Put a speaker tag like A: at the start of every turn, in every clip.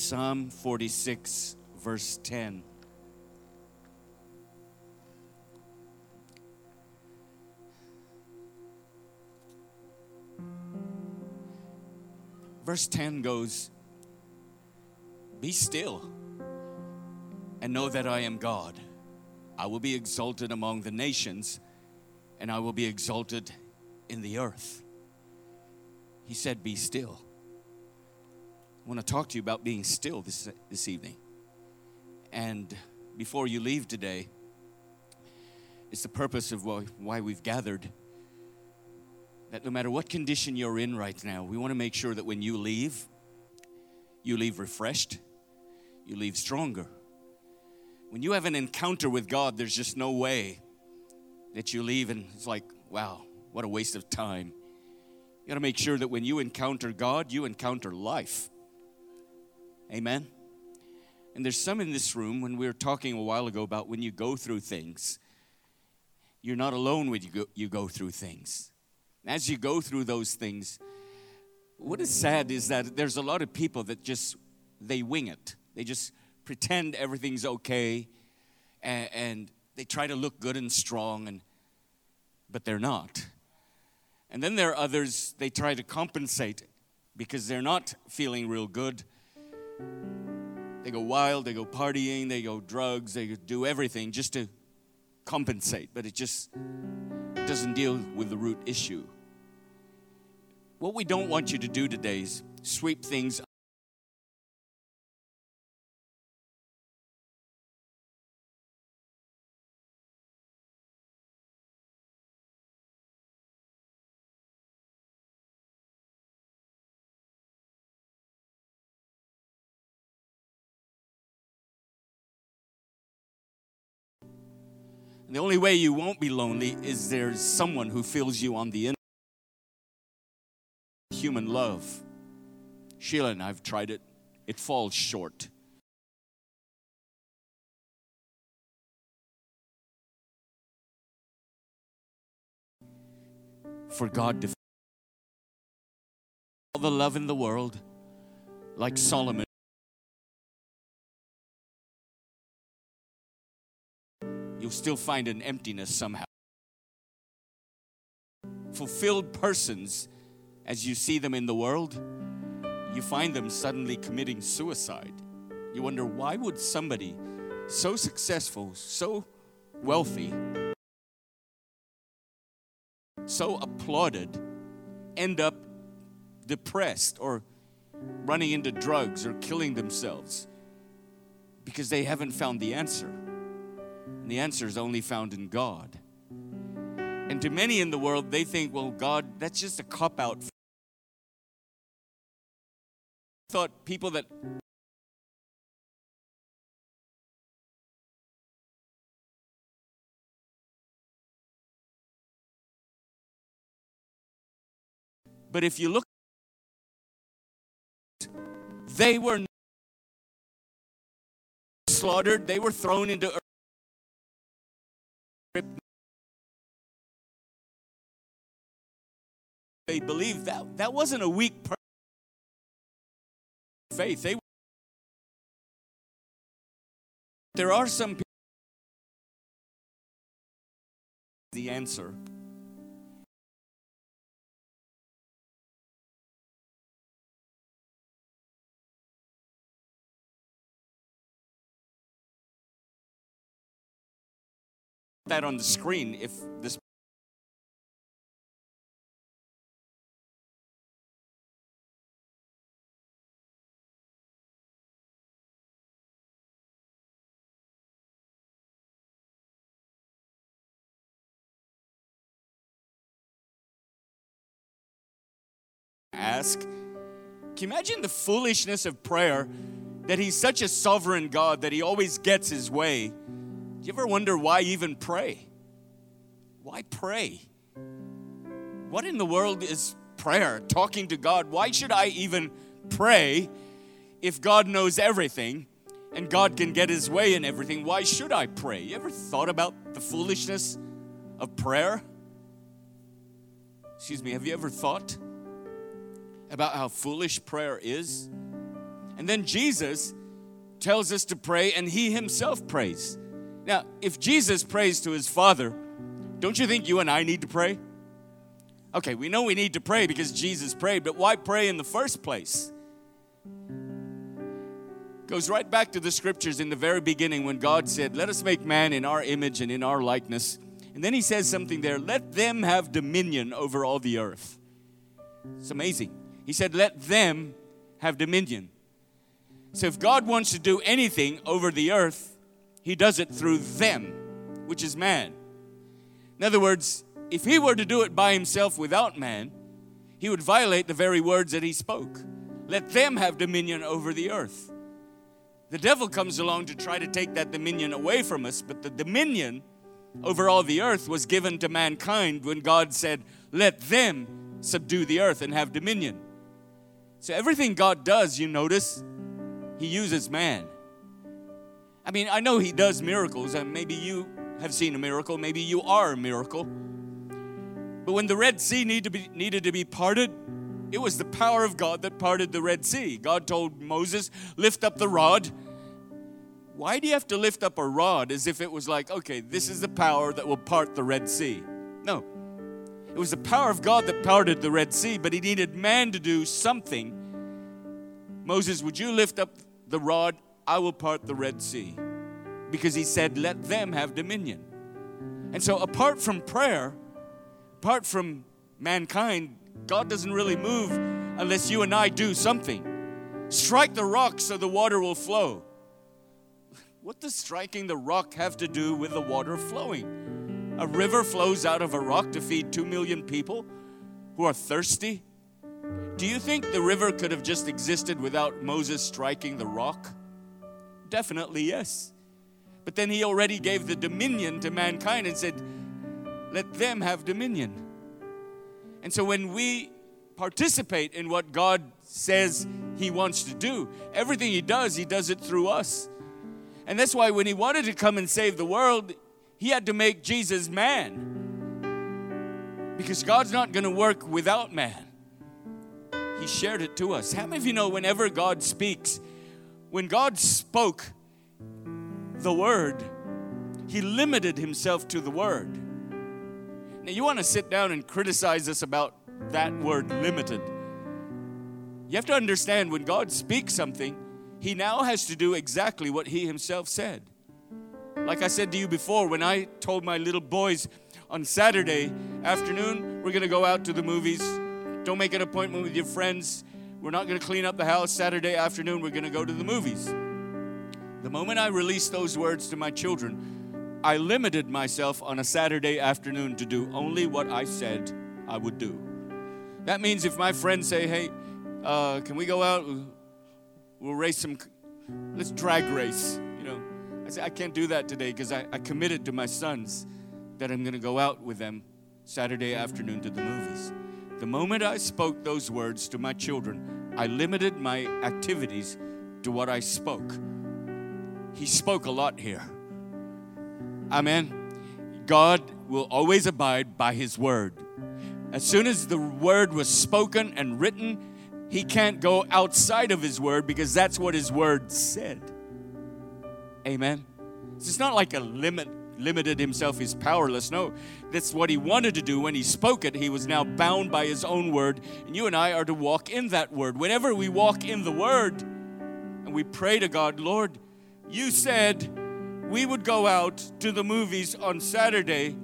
A: Psalm 46, verse 10. Verse 10 goes, Be still and know that I am God. I will be exalted among the nations, and I will be exalted in the earth. He said, Be still. I want to talk to you about being still this, this evening. And before you leave today, it's the purpose of why we've gathered. That no matter what condition you're in right now, we want to make sure that when you leave, you leave refreshed, you leave stronger. When you have an encounter with God, there's just no way that you leave and it's like, wow, what a waste of time. You got to make sure that when you encounter God, you encounter life. Amen. And there's some in this room when we were talking a while ago about when you go through things, you're not alone when you go, you go through things. As you go through those things, what is sad is that there's a lot of people that just they wing it. They just pretend everything's okay and, and they try to look good and strong and but they're not. And then there are others they try to compensate because they're not feeling real good they go wild, they go partying, they go drugs, they do everything just to compensate, but it just doesn't deal with the root issue. What we don't want you to do today is sweep things And the only way you won't be lonely is there's someone who fills you on the inside. Human love. Sheila and I've tried it, it falls short. For God to all the love in the world, like Solomon. You'll still find an emptiness somehow. Fulfilled persons, as you see them in the world, you find them suddenly committing suicide. You wonder why would somebody so successful, so wealthy, so applauded end up depressed or running into drugs or killing themselves because they haven't found the answer. The answer is only found in God. And to many in the world, they think, well, God, that's just a cop out. Thought people that But if you look, they were slaughtered, they were thrown into they believed that that wasn't a weak faith. They there are some people the answer. That on the screen if this ask. Can you imagine the foolishness of prayer that He's such a sovereign God that He always gets His way? Do you ever wonder why even pray? Why pray? What in the world is prayer? Talking to God? Why should I even pray if God knows everything and God can get His way in everything? Why should I pray? You ever thought about the foolishness of prayer? Excuse me, have you ever thought? about how foolish prayer is? And then Jesus tells us to pray, and he himself prays. Now, if Jesus prays to his Father, don't you think you and I need to pray? Okay, we know we need to pray because Jesus prayed, but why pray in the first place? Goes right back to the scriptures in the very beginning when God said, Let us make man in our image and in our likeness. And then he says something there, let them have dominion over all the earth. It's amazing. He said, Let them have dominion. So if God wants to do anything over the earth, he does it through them, which is man. In other words, if he were to do it by himself without man, he would violate the very words that he spoke. Let them have dominion over the earth. The devil comes along to try to take that dominion away from us, but the dominion over all the earth was given to mankind when God said, Let them subdue the earth and have dominion. So everything God does, you notice, he uses man. I mean, I know he does miracles, and maybe you have seen a miracle, maybe you are a miracle. But when the Red Sea needed to be, needed to be parted, it was the power of God that parted the Red Sea. God told Moses, Lift up the rod. Why do you have to lift up a rod as if it was like, okay, this is the power that will part the Red Sea? No. It was the power of God that parted the Red Sea, but he needed man to do something. Moses, would you lift up the rod? I will part the Red Sea. Because he said, let them have dominion. And so, apart from prayer, apart from mankind, God doesn't really move unless you and I do something. Strike the rock so the water will flow. What does striking the rock have to do with the water flowing? A river flows out of a rock to feed two million people who are thirsty. Do you think the river could have just existed without Moses striking the rock? Definitely yes. But then he already gave the dominion to mankind and said, let them have dominion. And so when we participate in what God says He wants to do, everything He does, He does it through us. And that's why when He wanted to come and save the world, He had to make Jesus man. Because God's not going to work without man. He shared it to us. How many of you know whenever God speaks, when God spoke the word, He limited Himself to the word. Now, you want to sit down and criticize us about that word limited. You have to understand when God speaks something, He now has to do exactly what He Himself said. Like I said to you before, when I told my little boys on Saturday afternoon, we're going to go out to the movies. Don't make an appointment with your friends. We're not going to clean up the house Saturday afternoon. We're going to go to the movies. The moment I released those words to my children, I limited myself on a Saturday afternoon to do only what I said I would do. That means if my friends say, hey, uh, can we go out? We'll race some, let's drag race. You know, I say, I can't do that today because I, I committed to my sons that I'm going to go out with them Saturday afternoon to the movies. The moment I spoke those words to my children, I limited my activities to what I spoke. He spoke a lot here. Amen. God will always abide by His word. As soon as the word was spoken and written, He can't go outside of His word because that's what His word said. Amen. So It's not like a limit limited himself he's powerless no that's what he wanted to do when he spoke it he was now bound by his own word and you and i are to walk in that word whenever we walk in the word and we pray to god lord you said we would go out to the movies on Saturday,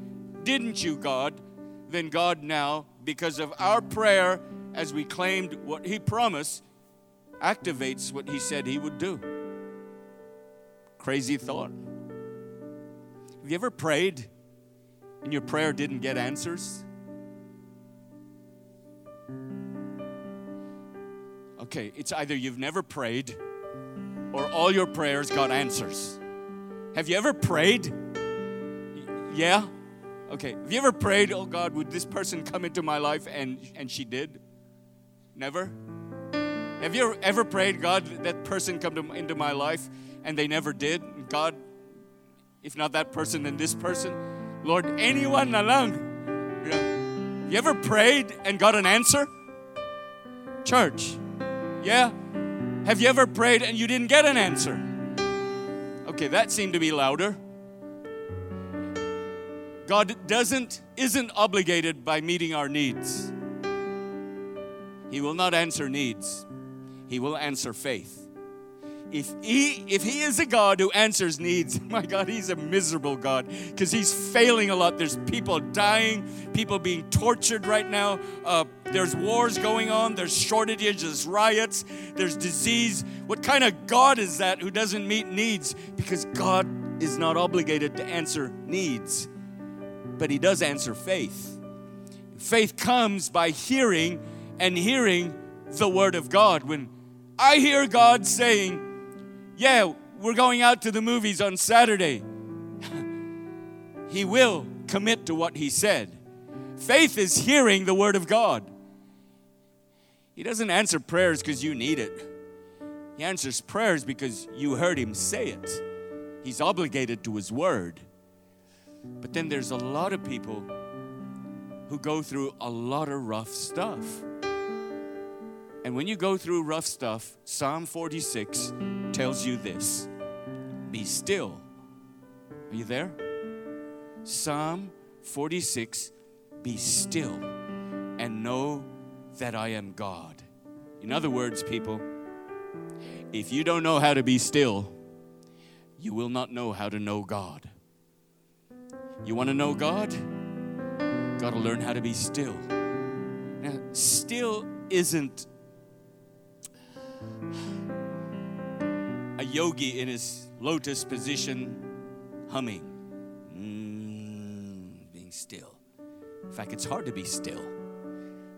A: didn't you, God? Then God now, because of our prayer, as we claimed what He promised, activates what He said He would do. Crazy thought. Have you ever prayed and your prayer didn't get answers? Okay, it's either you've never prayed or all your prayers got answers. Have you ever prayed? Yeah? Okay. Have you ever prayed, oh God, would this person come into my life? And, and she did? Never? Have you ever prayed, God, that person come to, into my life and they never did? God, if not that person, then this person. Lord, anyone along. You, know, you ever prayed and got an answer? Church. Yeah? Have you ever prayed and you didn't get an answer? Okay, that seemed to be louder. God doesn't isn't obligated by meeting our needs. He will not answer needs. He will answer faith. If he if he is a God who answers needs, my God, he's a miserable God because he's failing a lot. There's people dying, people being tortured right now. Uh, there's wars going on. There's shortages. There's riots. There's disease. What kind of God is that who doesn't meet needs? Because God is not obligated to answer needs but he does answer faith. Faith comes by hearing and hearing the word of God. When I hear God saying, Yeah, we're going out to the movies on Saturday, he will commit to what he said. Faith is hearing the word of God. He doesn't answer prayers because you need it. He answers prayers because you heard him say it. He's obligated to his word. But then there's a lot of people who go through a lot of rough stuff. And when you go through rough stuff, Psalm 46 tells you this Be still. Are you there? Psalm 46 Be still and know that I am God. In other words, people, if you don't know how to be still, you will not know how to know God. You want to know God? Got to learn how to be still. Now, still isn't a yogi in his lotus position humming, mm, being still. In fact, it's hard to be still.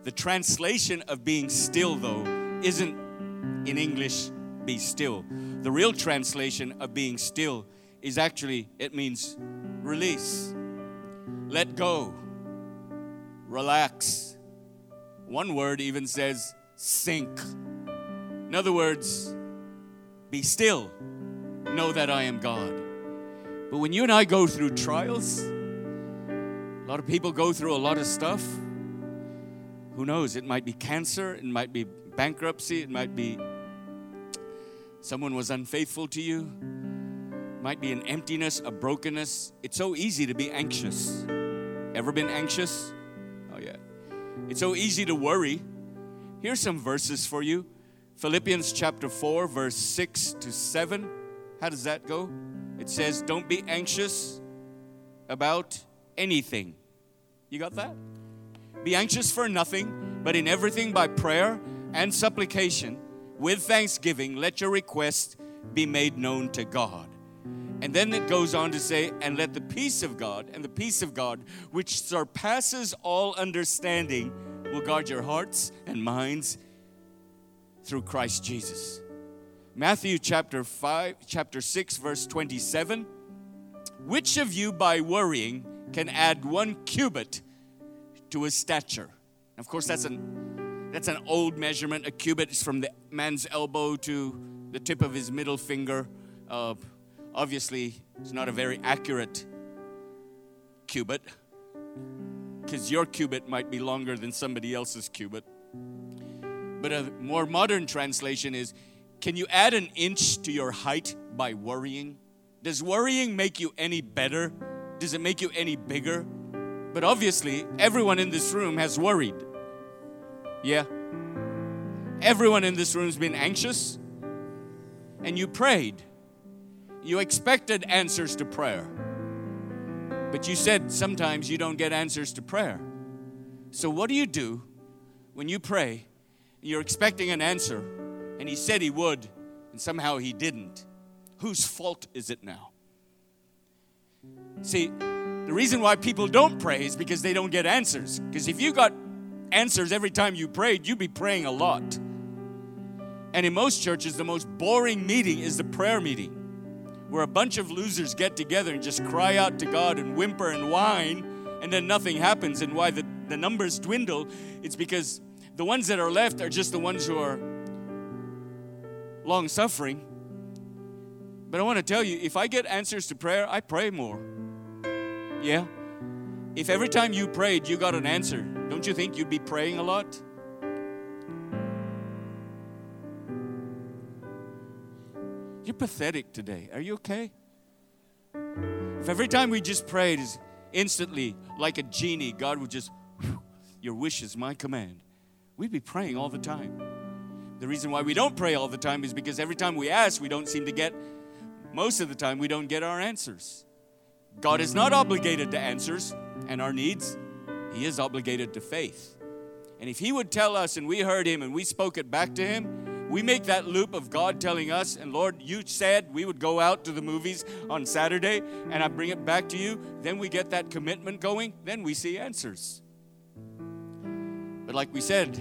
A: The translation of being still, though, isn't in English, be still. The real translation of being still is actually, it means release, let go, relax. One word even says sink. In other words, be still, know that I am God. But when you and I go through trials, a lot of people go through a lot of stuff. Who knows? It might be cancer, it might be bankruptcy, it might be someone was unfaithful to you it might be an emptiness, a brokenness. It's so easy to be anxious. Ever been anxious? Oh, yeah. It's so easy to worry. Here's some verses for you Philippians chapter 4, verse 6 to 7. How does that go? It says, Don't be anxious about anything. You got that? Be anxious for nothing, but in everything by prayer and supplication, with thanksgiving, let your request be made known to God. And then it goes on to say, and let the peace of God, and the peace of God, which surpasses all understanding, will guard your hearts and minds through Christ Jesus. Matthew chapter 5, chapter 6, verse 27. Which of you by worrying can add one cubit to his stature? Of course, that's an that's an old measurement. A cubit is from the man's elbow to the tip of his middle finger. Uh, obviously it's not a very accurate cubit because your cubit might be longer than somebody else's cubit. But a more modern translation is can you add an inch to your height by worrying? Does worrying make you any better? Does it make you any bigger? But obviously, everyone in this room has worried. Yeah. Everyone in this room has been anxious, and you prayed. You expected answers to prayer. But you said sometimes you don't get answers to prayer. So, what do you do when you pray? You're expecting an answer, and He said He would, and somehow He didn't. Whose fault is it now? See, the reason why people don't pray is because they don't get answers. Because if you got answers every time you prayed, you'd be praying a lot. And in most churches, the most boring meeting is the prayer meeting where a bunch of losers get together and just cry out to God and whimper and whine, and then nothing happens. And why the, the numbers dwindle, it's because the ones that are left are just the ones who are long suffering. But I want to tell you if I get answers to prayer, I pray more. Yeah? If every time you prayed you got an answer, don't you think you'd be praying a lot? You're pathetic today. Are you okay? If every time we just prayed is instantly like a genie, God would just, your wish is my command. We'd be praying all the time. The reason why we don't pray all the time is because every time we ask, we don't seem to get, most of the time, we don't get our answers. God is not obligated to answers and our needs, He is obligated to faith. And if He would tell us and we heard Him and we spoke it back to Him, we make that loop of God telling us, and Lord, you said we would go out to the movies on Saturday, and I bring it back to you. Then we get that commitment going, then we see answers. But like we said,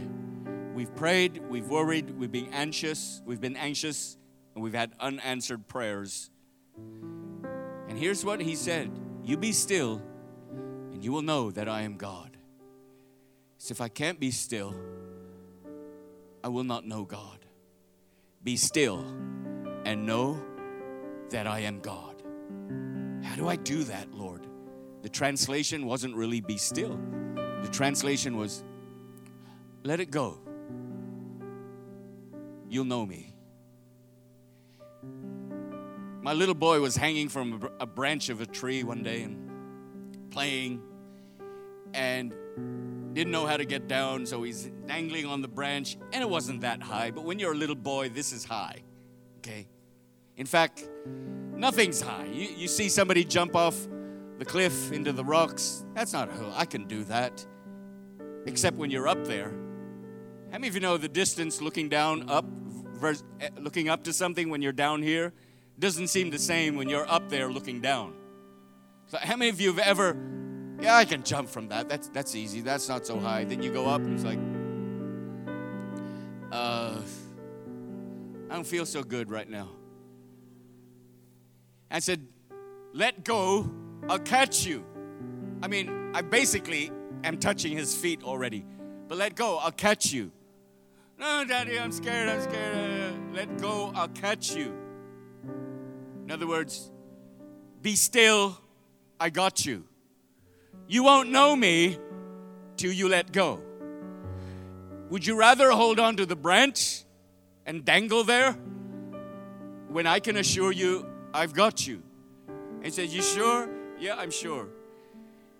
A: we've prayed, we've worried, we've been anxious, we've been anxious, and we've had unanswered prayers. And here's what he said You be still, and you will know that I am God. So if I can't be still, I will not know God. Be still and know that I am God. How do I do that, Lord? The translation wasn't really be still, the translation was let it go. You'll know me. My little boy was hanging from a branch of a tree one day and playing and didn't know how to get down, so he's dangling on the branch, and it wasn't that high. But when you're a little boy, this is high, okay? In fact, nothing's high. You, you see somebody jump off the cliff into the rocks, that's not, I can do that. Except when you're up there how many of you know the distance looking down up, eh, looking up to something when you're down here doesn't seem the same when you're up there looking down? So how many of you have ever, yeah, I can jump from that. That's that's easy. That's not so high. Then you go up and it's like, uh, I don't feel so good right now. I said, let go. I'll catch you. I mean, I basically am touching his feet already. But let go. I'll catch you. No, Daddy, I'm scared. I'm scared. Uh, let go. I'll catch you. In other words, be still. I got you. You won't know me till you let go. Would you rather hold on to the branch and dangle there when I can assure you I've got you? And said, You sure? Yeah, I'm sure.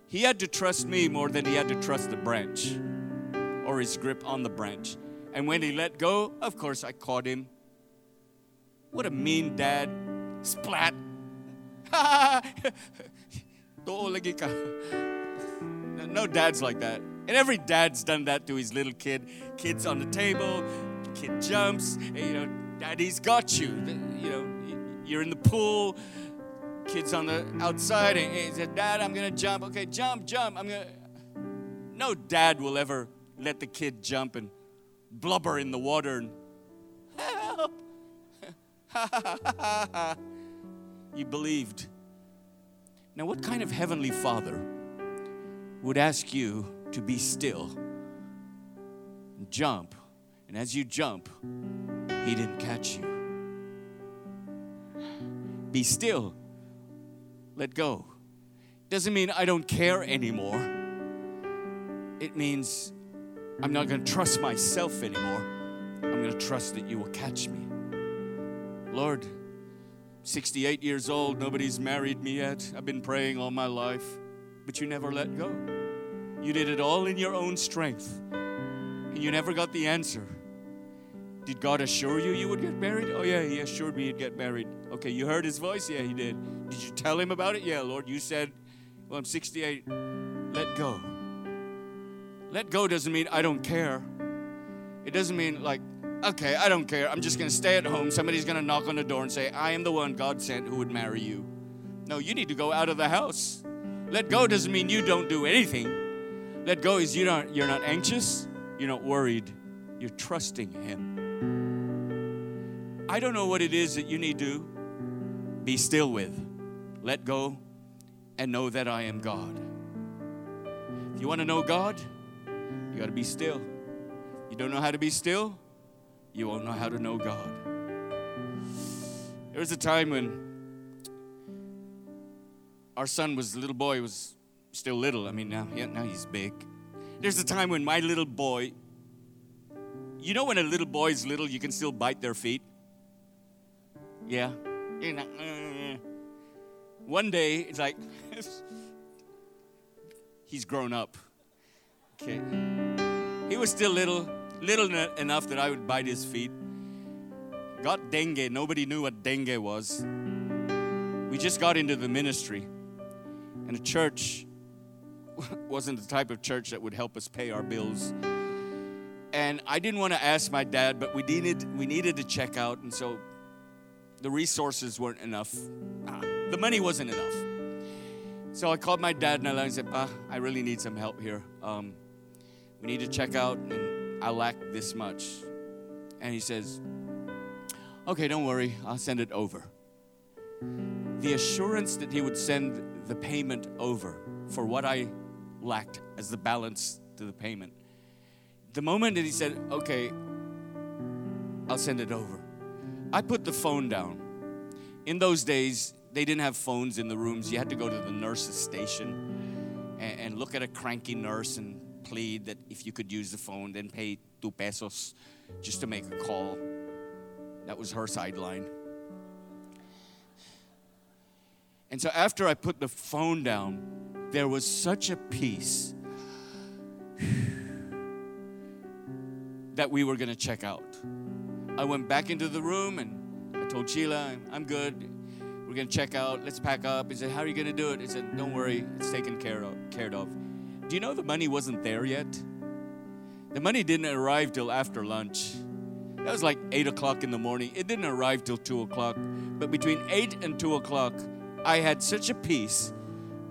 A: He had to trust me more than he had to trust the branch or his grip on the branch. And when he let go, of course, I caught him. What a mean dad. Splat. no dad's like that. And every dad's done that to his little kid. Kid's on the table, kid jumps, you know, daddy's got you. You know, you're in the pool, kid's on the outside, and he said, Dad, I'm gonna jump. Okay, jump, jump. I'm gonna. No dad will ever let the kid jump and blubber in the water and help. you believed. Now, what kind of heavenly father would ask you to be still and jump? And as you jump, he didn't catch you. Be still. Let go. Doesn't mean I don't care anymore. It means I'm not going to trust myself anymore. I'm going to trust that you will catch me. Lord, 68 years old, nobody's married me yet. I've been praying all my life, but you never let go. You did it all in your own strength, and you never got the answer. Did God assure you you would get married? Oh, yeah, He assured me you'd get married. Okay, you heard His voice? Yeah, He did. Did you tell Him about it? Yeah, Lord, you said, Well, I'm 68. Let go. Let go doesn't mean I don't care. It doesn't mean like, okay, I don't care. I'm just going to stay at home. Somebody's going to knock on the door and say, I am the one God sent who would marry you. No, you need to go out of the house. Let go doesn't mean you don't do anything. Let go is you don't, you're not anxious, you're not worried, you're trusting Him. I don't know what it is that you need to be still with. Let go and know that I am God. If you want to know God, you got to be still. You don't know how to be still, you won't know how to know God. There was a time when our son was a little boy, was still little. I mean, now, now he's big. There's a time when my little boy, you know, when a little boy is little, you can still bite their feet. Yeah. You know, uh, one day, it's like, he's grown up. Okay. He was still little, little enough that I would bite his feet. Got dengue. Nobody knew what dengue was. We just got into the ministry, and the church wasn't the type of church that would help us pay our bills. And I didn't want to ask my dad, but we needed we needed to check out, and so the resources weren't enough. Uh, the money wasn't enough. So I called my dad and I said, "Pa, I really need some help here. Um, we need to check out, and I lack this much." And he says, "Okay, don't worry. I'll send it over." The assurance that he would send the payment over for what I lacked as the balance to the payment. The moment that he said, "Okay, I'll send it over," I put the phone down. In those days, they didn't have phones in the rooms. You had to go to the nurse's station and, and look at a cranky nurse and plead that if you could use the phone, then pay two pesos just to make a call. That was her sideline. And so after I put the phone down, there was such a peace that we were going to check out. I went back into the room and I told Sheila, I'm good. We're going to check out. Let's pack up. He said, How are you going to do it? He said, Don't worry. It's taken care of, cared of. Do you know the money wasn't there yet? The money didn't arrive till after lunch. That was like 8 o'clock in the morning. It didn't arrive till 2 o'clock. But between 8 and 2 o'clock, I had such a peace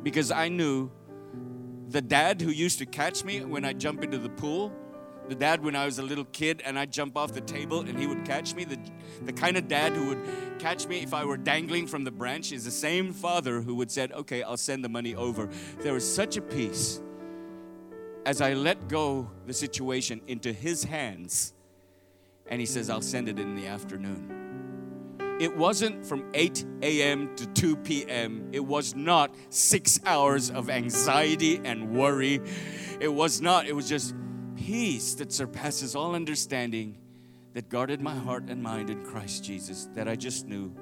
A: because I knew the dad who used to catch me when I jump into the pool the dad when I was a little kid and I'd jump off the table and he would catch me. The, the kind of dad who would catch me if I were dangling from the branch is the same father who would said, okay, I'll send the money over. There was such a peace as I let go the situation into his hands and he says, I'll send it in the afternoon. It wasn't from 8 a.m. to 2 p.m. It was not six hours of anxiety and worry. It was not, it was just peace that surpasses all understanding that guarded my heart and mind in Christ Jesus that I just knew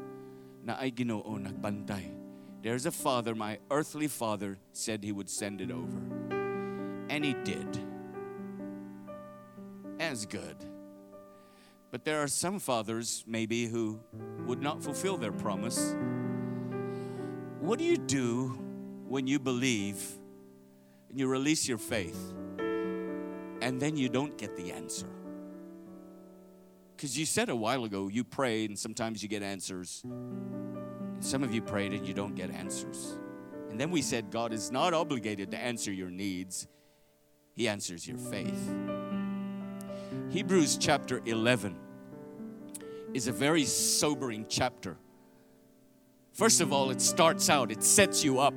A: na ay ginoo. There's a father, my earthly father said he would send it over. And he did. As good. But there are some fathers, maybe, who would not fulfill their promise. What do you do when you believe and you release your faith? and then you don't get the answer. Because you said a while ago, you prayed and sometimes you get answers. And some of you prayed and you don't get answers. And then we said, God is not obligated to answer your needs, He answers your faith. Hebrews chapter 11 is a very sobering chapter. First of all, it starts out, it sets you up.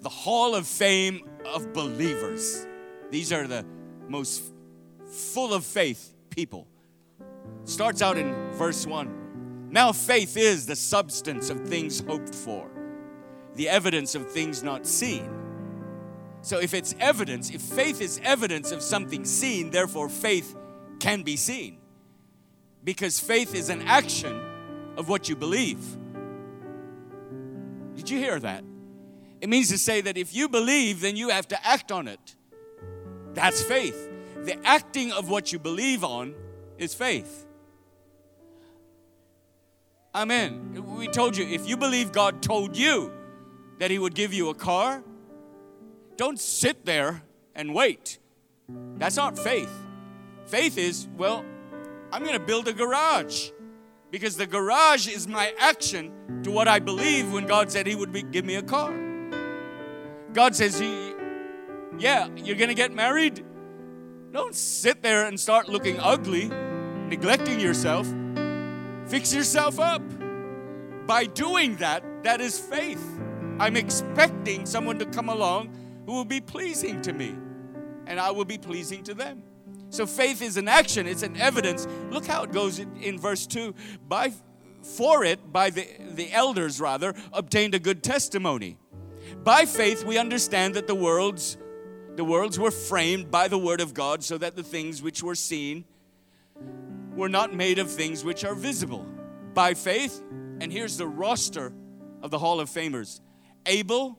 A: The hall of fame of believers. These are the most full of faith people. Starts out in verse 1. Now, faith is the substance of things hoped for, the evidence of things not seen. So, if it's evidence, if faith is evidence of something seen, therefore faith can be seen. Because faith is an action of what you believe. Did you hear that? It means to say that if you believe, then you have to act on it. That's faith. The acting of what you believe on is faith. Amen. We told you if you believe God told you that He would give you a car, don't sit there and wait. That's not faith. Faith is, well, I'm going to build a garage because the garage is my action to what I believe when God said He would be, give me a car. God says, he, Yeah, you're going to get married? Don't sit there and start looking ugly, neglecting yourself. Fix yourself up. By doing that, that is faith. I'm expecting someone to come along who will be pleasing to me, and I will be pleasing to them. So faith is an action, it's an evidence. Look how it goes in, in verse 2. By for it, by the, the elders rather, obtained a good testimony. By faith, we understand that the worlds the worlds were framed by the word of God so that the things which were seen were not made of things which are visible. By faith, And here's the roster of the Hall of Famers Abel,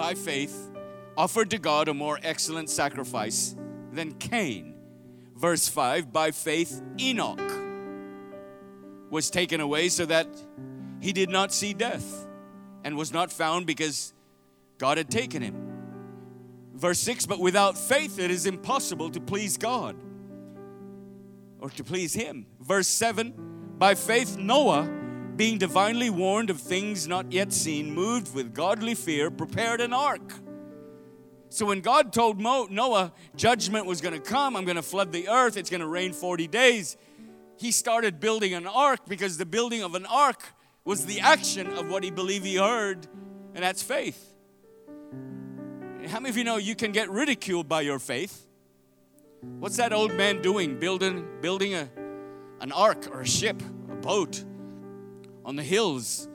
A: by faith, offered to God a more excellent sacrifice than Cain. Verse 5 By faith, Enoch was taken away so that he did not see death and was not found because God had taken him. Verse 6 But without faith, it is impossible to please God or to please Him. Verse 7 By faith, Noah, being divinely warned of things not yet seen, moved with godly fear, prepared an ark. So when God told Mo, Noah judgment was going to come, I'm going to flood the earth, it's going to rain 40 days, he started building an ark because the building of an ark was the action of what he believed he heard, and that's faith. How many of you know you can get ridiculed by your faith? What's that old man doing? Building, building a, an ark or a ship, a boat on the hills.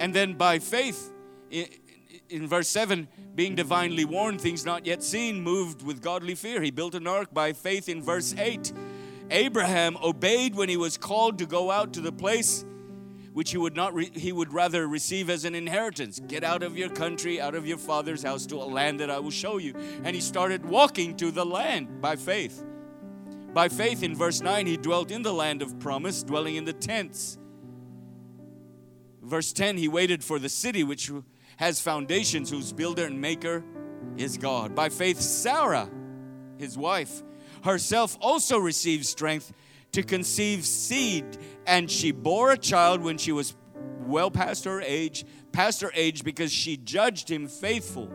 A: And then by faith, in, verse 7, being divinely warned, things not yet seen, moved with godly fear. He built an ark by faith in verse 8. Abraham obeyed when he was called to go out to the place which he would not re- he would rather receive as an inheritance get out of your country out of your father's house to a land that i will show you and he started walking to the land by faith by faith in verse 9 he dwelt in the land of promise dwelling in the tents verse 10 he waited for the city which has foundations whose builder and maker is god by faith sarah his wife herself also received strength to conceive seed, and she bore a child when she was well past her age, past her age because she judged him faithful.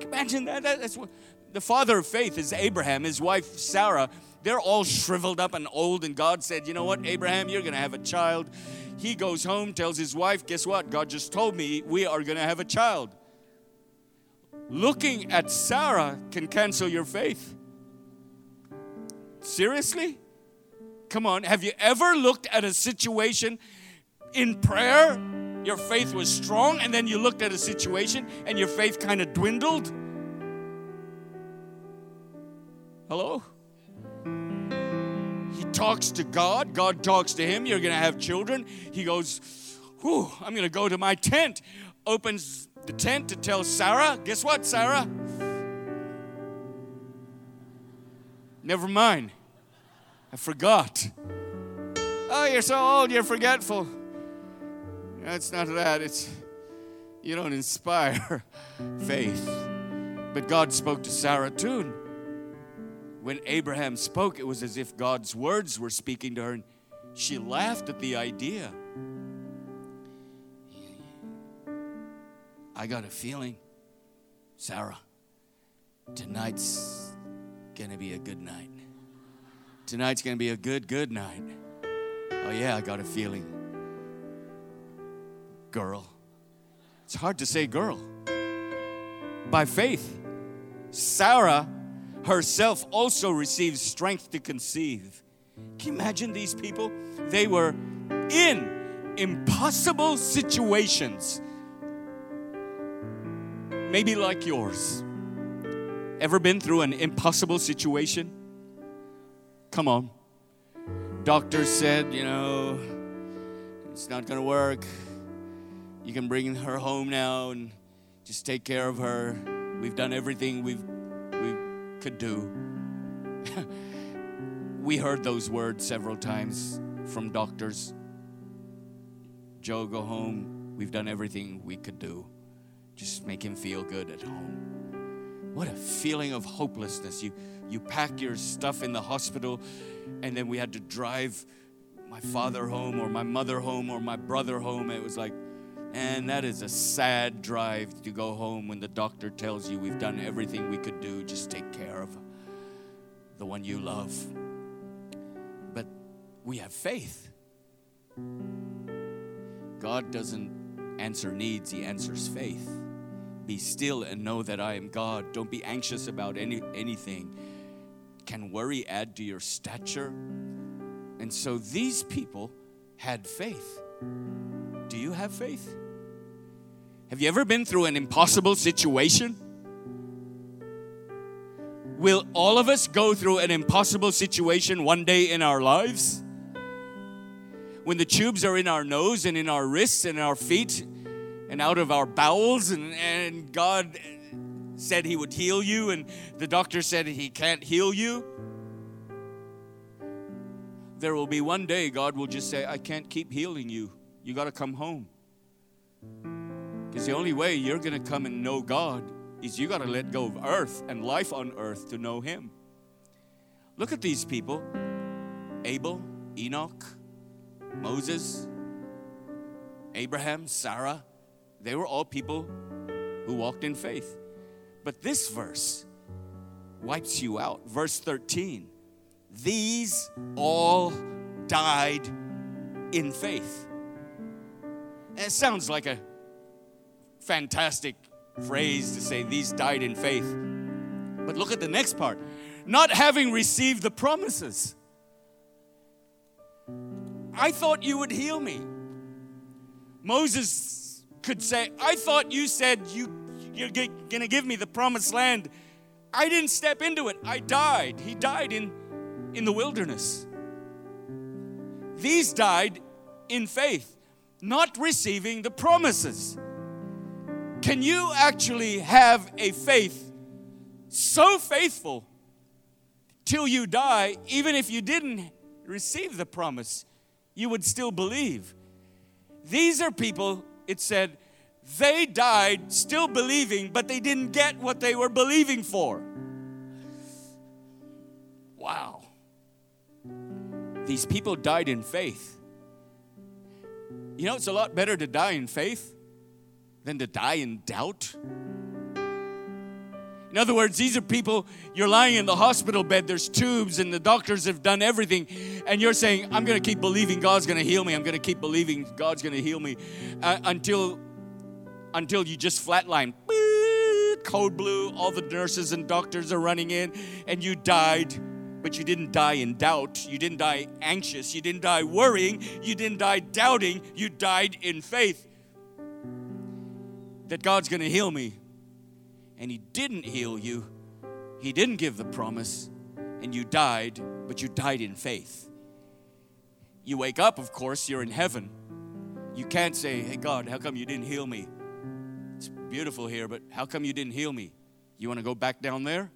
A: Imagine that. That's what the father of faith is Abraham, his wife Sarah. They're all shriveled up and old, and God said, You know what, Abraham, you're going to have a child. He goes home, tells his wife, Guess what? God just told me we are going to have a child. Looking at Sarah can cancel your faith. Seriously? Come on, have you ever looked at a situation in prayer? Your faith was strong, and then you looked at a situation and your faith kind of dwindled? Hello? Talks to God, God talks to him. You're going to have children. He goes, Whew, I'm going to go to my tent. Opens the tent to tell Sarah, Guess what, Sarah? Never mind. I forgot. Oh, you're so old, you're forgetful. It's not that. It's you don't inspire faith. But God spoke to Sarah too. When Abraham spoke, it was as if God's words were speaking to her, and she laughed at the idea. I got a feeling, Sarah, tonight's gonna be a good night. Tonight's going to be a good, good night. Oh, yeah, I got a feeling. Girl. It's hard to say girl. By faith, Sarah herself also received strength to conceive. Can you imagine these people? They were in impossible situations. Maybe like yours. Ever been through an impossible situation? Come on. Doctor said, you know, it's not to work. You can bring her home now and just take care of her. We've done everything we've, we could do. we heard those words several times from doctors. Joe, go home. We've done everything we could do. Just make him feel good at home. What a feeling of hopelessness. You you pack your stuff in the hospital, and then we had to drive my father home or my mother home or my brother home. It was like, and that is a sad drive to go home when the doctor tells you we've done everything we could do. Just take care of the one you love. But we have faith. God doesn't answer needs, He answers faith. Be still and know that I am God. Don't be anxious about any, anything can worry add to your stature? And so these people had faith. Do you have faith? Have you ever been through an impossible situation? Will all of us go through an impossible situation one day in our lives? when the tubes are in our nose and in our wrists and our feet and out of our bowels, and, and God said He would heal you, and the doctor said He can't heal you. There will be one day God will just say, I can't keep healing you. You got to come home. Because the only way you're going to come and know God is you got to let go of earth and life on earth to know Him. Look at these people Abel, Enoch, Moses, Abraham, Sarah. They were all people who walked in faith. But this verse wipes you out. Verse 13 These all died in faith. It sounds like a fantastic phrase to say these died in faith. But look at the next part not having received the promises. I thought you would heal me. Moses could say, I thought you said you, you're going to give me the promised land. I didn't step into it. I died. He died in, in the wilderness. These died in faith, not receiving the promises. Can you actually have a faith so faithful till you die, even if you didn't receive the promise, you would still believe? These are people, it said, they died still believing, but they didn't get what they were believing for. Wow. These people died in faith. You know, it's a lot better to die in faith than to die in doubt. In other words, these are people, you're lying in the hospital bed, there's tubes, and the doctors have done everything, and you're saying, I'm going to keep believing God's going to heal me. I'm going to keep believing God's going to heal me uh, until, until you just flatline. Code blue, all the nurses and doctors are running in, and you died but you didn't die in doubt. You didn't die anxious. You didn't die worrying. You didn't die doubting. You died in faith that God's going to heal me. And He didn't heal you, He didn't give the promise, and you died, but you died in faith. You wake up, of course, you're in heaven. You can't say, Hey, God, how come you didn't heal me? It's beautiful here, but how come you didn't heal me? You want to go back down there?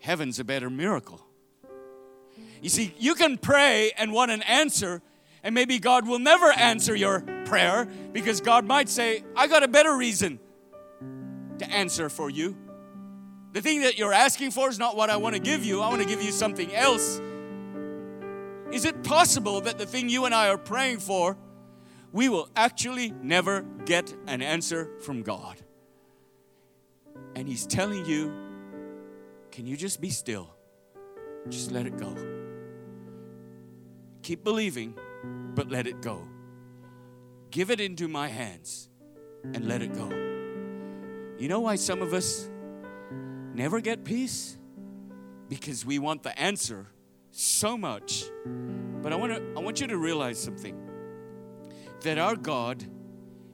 A: Heaven's a better miracle. You see, you can pray and want an answer, and maybe God will never answer your prayer because God might say, I got a better reason to answer for you. The thing that you're asking for is not what I want to give you, I want to give you something else. Is it possible that the thing you and I are praying for, we will actually never get an answer from God? And He's telling you, can you just be still? Just let it go. Keep believing, but let it go. Give it into my hands and let it go. You know why some of us never get peace? Because we want the answer so much. But I want to I want you to realize something. That our God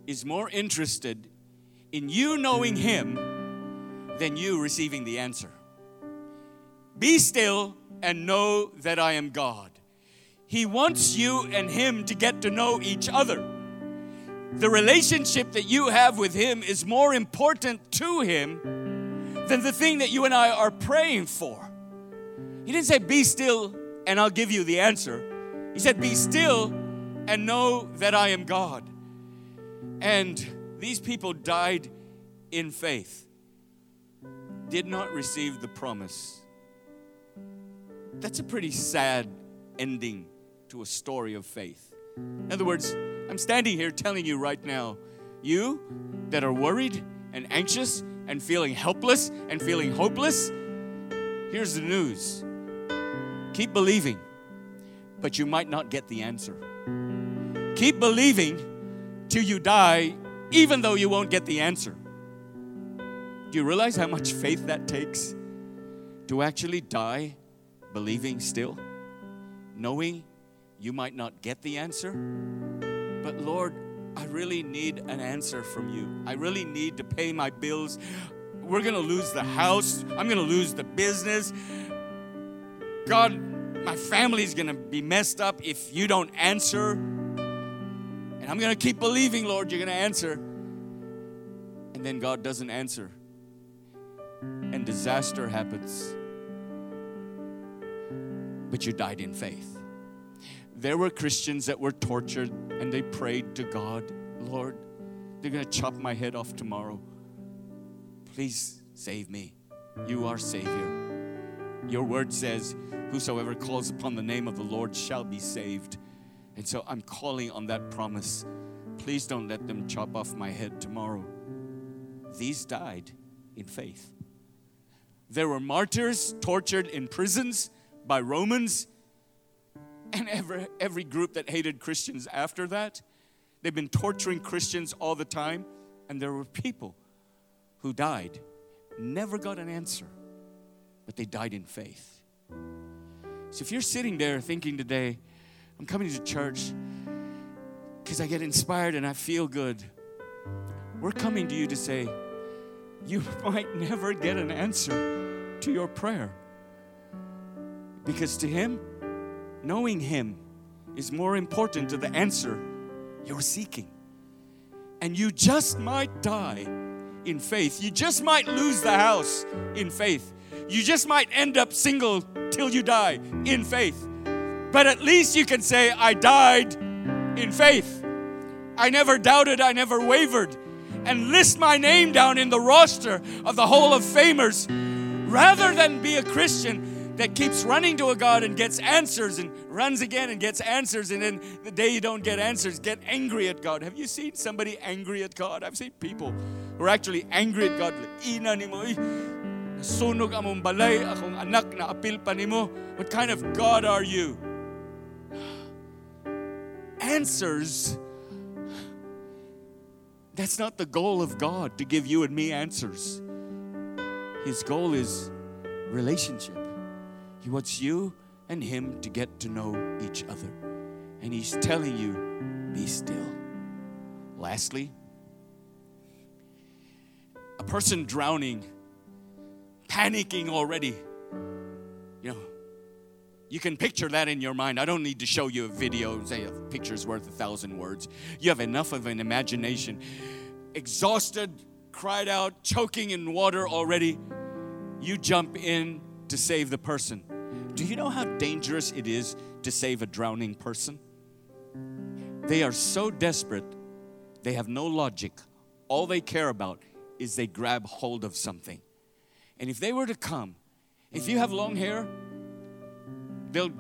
A: is more interested in you knowing him than you receiving the answer. Be still and know that I am God. He wants you and him to get to know each other the relationship that you have with Him is more important to Him than the thing that you and I are praying for. He didn't say, Be still and I'll give you the answer. He said, Be still and know that I am God. And these people died in faith, did not receive the promise. That's a pretty sad ending to a story of faith. In other words, I'm standing here telling you right now, you that are worried and anxious and feeling helpless and feeling hopeless, here's the news. Keep believing, but you might not get the answer. Keep believing till you die, even though you won't get the answer. Do you realize how much faith that takes to actually die believing still? Knowing you might not get the answer? But Lord, I really need an answer from you. I really need to pay my bills. We're going to lose the house. I'm going to lose the business. God, my family's gonna be messed up if you don't answer. And I'm gonna keep believing, Lord, you're gonna answer. And then God doesn't answer. And disaster happens. But you died in faith. There were Christians that were tortured and they prayed to God, Lord, they're gonna chop my head off tomorrow. Please save me. You are Savior. Your word says, Whosoever calls upon the name of the Lord shall be saved. And so I'm calling on that promise. Please don't let them chop off my head tomorrow. These died in faith. There were martyrs tortured in prisons by Romans and every, every group that hated Christians after that. They've been torturing Christians all the time. And there were people who died, never got an answer, but they died in faith. So if you're sitting there thinking today, I'm coming to church because I get inspired and I feel good, we're coming to you to say, you might never get an answer to your prayer. Because to Him, knowing Him is more important to the answer you're seeking. And you just might die in faith. You just might lose the house in faith. You just might end up single till you die in faith. But at least you can say, I died in faith. I never doubted, I never wavered. And list my name down in the roster of the Hall of Famers rather than be a Christian that keeps running to a God and gets answers and runs again and gets answers. And then the day you don't get answers, get angry at God. Have you seen somebody angry at God? I've seen people who are actually angry at God. Among balay, anak na apil. What kind of God are you? Answers. That's not the goal of God to give you and me answers. His goal is relationship. He wants you and Him to get to know each other. And He's telling you, be still. Lastly, a person drowning panicking already. You know, you can picture that in your mind. I don't need to show you a video say a picture's worth a thousand words. You have enough of an imagination. Exhausted, cried out, choking in water already. You jump in to save the person. Do you know how dangerous it is to save a drowning person? They are so desperate, they have no logic. All they care about is they grab hold of something. And if they were to come, if you have long hair, they'll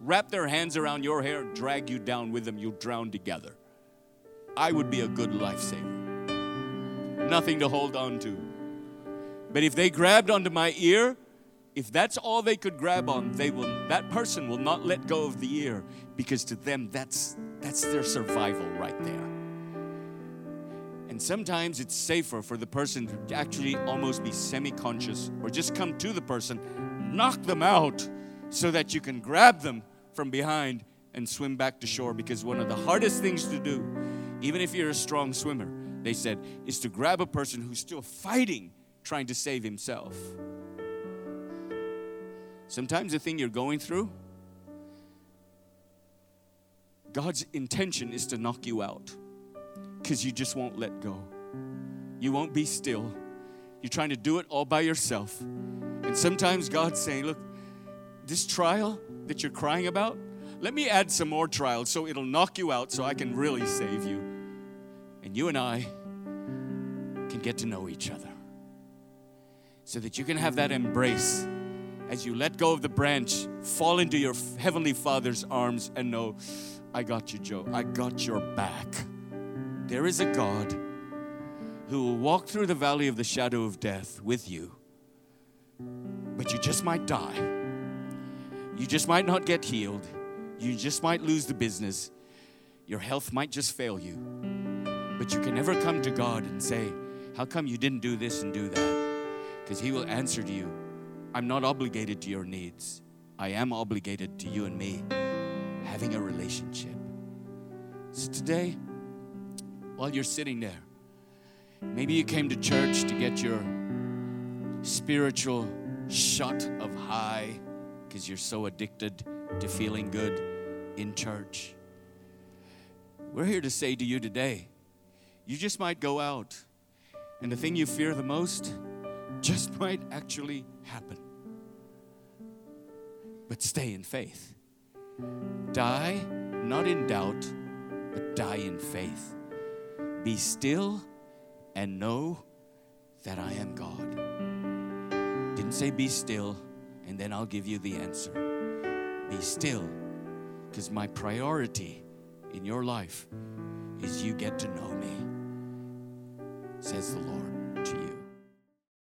A: wrap their hands around your hair drag you down with them. You'll drown together. I would be a good lifesaver. Nothing to hold on to. But if they grabbed onto my ear, if that's all they could grab on, they will that person will not let go of the ear because to them that's that's their survival right there. And sometimes it's safer for the person to actually almost be semi conscious or just come to the person, knock them out so that you can grab them from behind and swim back to shore. Because one of the hardest things to do, even if you're a strong swimmer, they said, is to grab a person who's still fighting, trying to save himself. Sometimes the thing you're going through, God's intention is to knock you out because you just won't let go. You won't be still. You're trying to do it all by yourself. And sometimes God's saying, Look, this trial that you're crying about, let me add some more trials so it'll knock you out so I can really save you. And you and I can get to know each other so that you can have that embrace as you let go of the branch, fall into your heavenly Father's arms and know, I got you, Joe. I got your back. There is a God who will walk through the valley of the shadow of death with you. But you just might die. You just might not get healed. You just might lose the business. Your health might just fail you. But you can never come to God and say, How come you didn't do this and do that? Because He will answer to you, I'm not obligated to your needs. I am obligated to you and me having a relationship. So today, while you're sitting there. Maybe you came to church to get your spiritual shot of high because you're so addicted to feeling good in church. We're here to say to you today, you just might go out, and the thing you fear the most just might actually happen. But stay in faith. Die not in doubt, but die in faith. Be still and know that I am God. Didn't say be still and then I'll give you the answer. Be still, because my priority in your life is you get to know me, says the Lord.